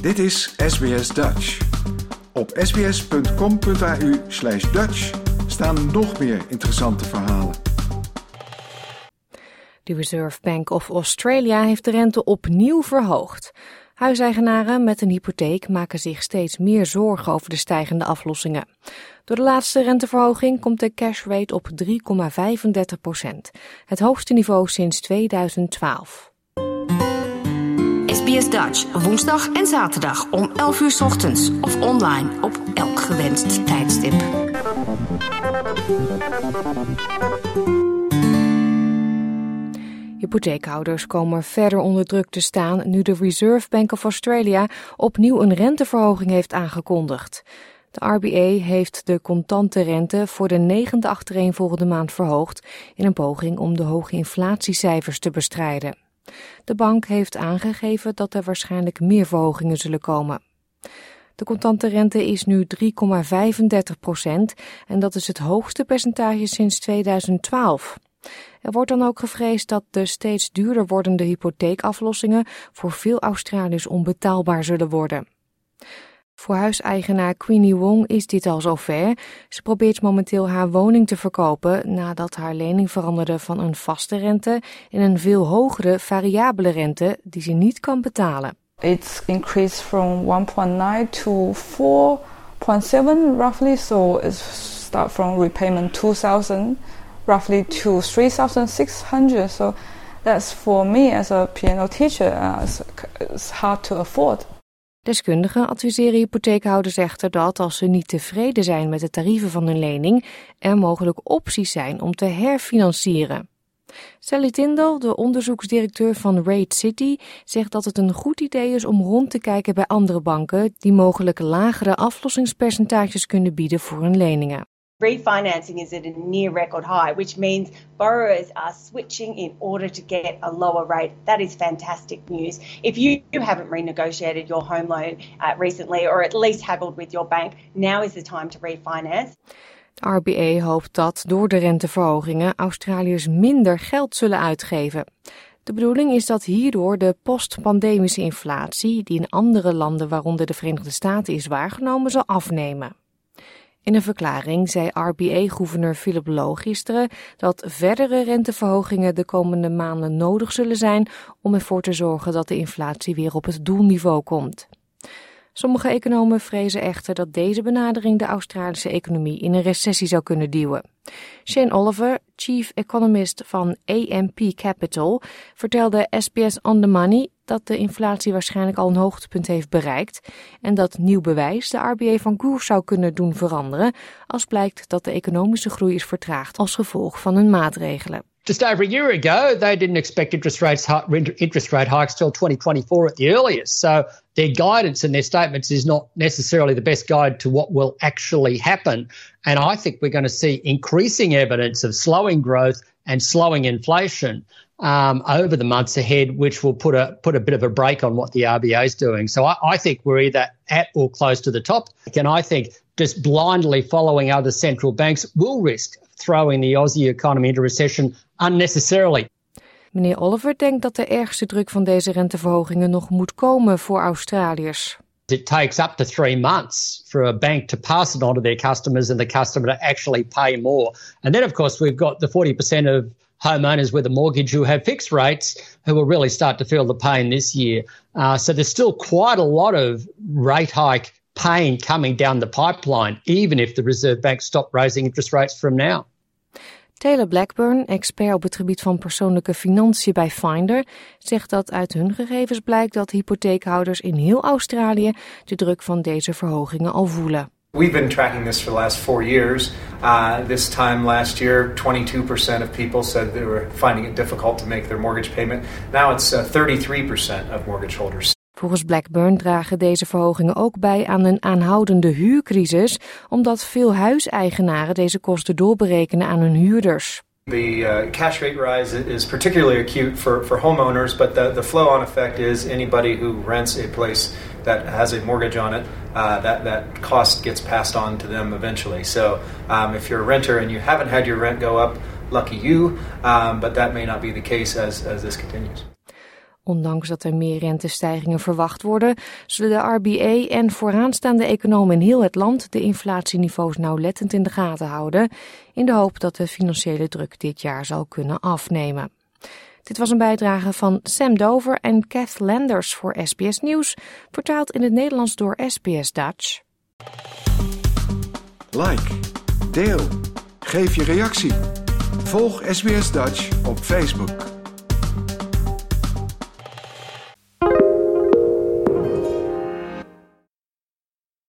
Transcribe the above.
Dit is SBS Dutch. Op sbs.com.au slash Dutch staan nog meer interessante verhalen. De Reserve Bank of Australia heeft de rente opnieuw verhoogd. Huiseigenaren met een hypotheek maken zich steeds meer zorgen over de stijgende aflossingen. Door de laatste renteverhoging komt de cash rate op 3,35 procent, het hoogste niveau sinds 2012. SBS Dutch, woensdag en zaterdag om 11 uur ochtends of online op elk gewenst tijdstip. Hypotheekhouders komen verder onder druk te staan nu de Reserve Bank of Australia opnieuw een renteverhoging heeft aangekondigd. De RBA heeft de contante rente voor de negende achtereenvolgende maand verhoogd in een poging om de hoge inflatiecijfers te bestrijden. De bank heeft aangegeven dat er waarschijnlijk meer verhogingen zullen komen. De contante rente is nu 3,35 procent en dat is het hoogste percentage sinds 2012. Er wordt dan ook gevreesd dat de steeds duurder wordende hypotheekaflossingen voor veel Australiërs onbetaalbaar zullen worden. Voor huiseigenaar Queenie Wong is dit al zover. Ze probeert momenteel haar woning te verkopen nadat haar lening veranderde van een vaste rente in een veel hogere variabele rente die ze niet kan betalen. It's increased from 1.9 to 4.7 roughly, so it's start from repayment 2000 roughly to 3600 so that's for me as a piano teacher uh, it's, hard to afford. Deskundigen adviseren hypotheekhouders echter dat als ze niet tevreden zijn met de tarieven van hun lening, er mogelijk opties zijn om te herfinancieren. Sally Tindall, de onderzoeksdirecteur van Raid City, zegt dat het een goed idee is om rond te kijken bij andere banken die mogelijk lagere aflossingspercentages kunnen bieden voor hun leningen. Refinancing is at a near record high, which means borrowers are switching in order to get a lower rate. That is fantastic news. If you, you haven't renegotiated your home loan uh, recently or at least haggled with your bank, now is the time to refinance. De RBA hoopt dat door de renteverhogingen Australiërs minder geld zullen uitgeven. De bedoeling is dat hierdoor de postpandemische inflatie, die in andere landen, waaronder de Verenigde Staten, is waargenomen, zal afnemen. In een verklaring zei RBA-gouverneur Philip Lowe gisteren dat verdere renteverhogingen de komende maanden nodig zullen zijn om ervoor te zorgen dat de inflatie weer op het doelniveau komt. Sommige economen vrezen echter dat deze benadering de Australische economie in een recessie zou kunnen duwen. Shane Oliver, chief economist van AMP Capital, vertelde SBS On The Money dat de inflatie waarschijnlijk al een hoogtepunt heeft bereikt en dat nieuw bewijs de RBA van koers zou kunnen doen veranderen als blijkt dat de economische groei is vertraagd als gevolg van hun maatregelen. Just over a year ago, they didn't expect interest rates interest rate hikes till 2024 at the earliest. So their guidance and their statements is not necessarily the best guide to what will actually happen. And I think we're going to see increasing evidence of slowing growth and slowing inflation um, over the months ahead, which will put a put a bit of a break on what the RBA is doing. So I, I think we're either at or close to the top, and I think just blindly following other central banks will risk throwing the Aussie economy into recession unnecessarily. Meneer Oliver denkt dat de ergste druk van deze renteverhogingen nog moet komen voor Australiërs. It takes up to three months for a bank to pass it on to their customers and the customer to actually pay more. And then, of course, we've got the 40% of homeowners with a mortgage who have fixed rates who will really start to feel the pain this year. Uh, so there's still quite a lot of rate hike pain coming down the pipeline, even if the Reserve Bank stopped raising interest rates from now. Taylor Blackburn, expert op het gebied van persoonlijke financiën bij Finder, zegt dat uit hun gegevens blijkt dat hypotheekhouders in heel Australië de druk van deze verhogingen al voelen. We've been tracking this for the last four years. Uh, this time last year, 22% of people said they were finding it difficult to make their mortgage payment. Now it's uh, 33% of mortgage holders. Volgens Blackburn dragen deze verhogingen ook bij aan een aanhoudende huurcrisis, omdat veel huiseigenaren deze kosten doorberekenen aan hun huurders. The uh, cash rate rise is particularly acute for, for homeowners, but the, the flow on effect is anybody who rents a place that has a mortgage on it, uh, that, that cost gets passed on to them eventually. So um, if you're a renter and you haven't had your rent go up, lucky you, um, but that may not be the case as, as this continues. Ondanks dat er meer rentestijgingen verwacht worden, zullen de RBA en vooraanstaande economen in heel het land de inflatieniveaus nauwlettend in de gaten houden, in de hoop dat de financiële druk dit jaar zal kunnen afnemen. Dit was een bijdrage van Sam Dover en Kath Landers voor SBS Nieuws, vertaald in het Nederlands door SBS Dutch. Like, deel, geef je reactie. Volg SBS Dutch op Facebook.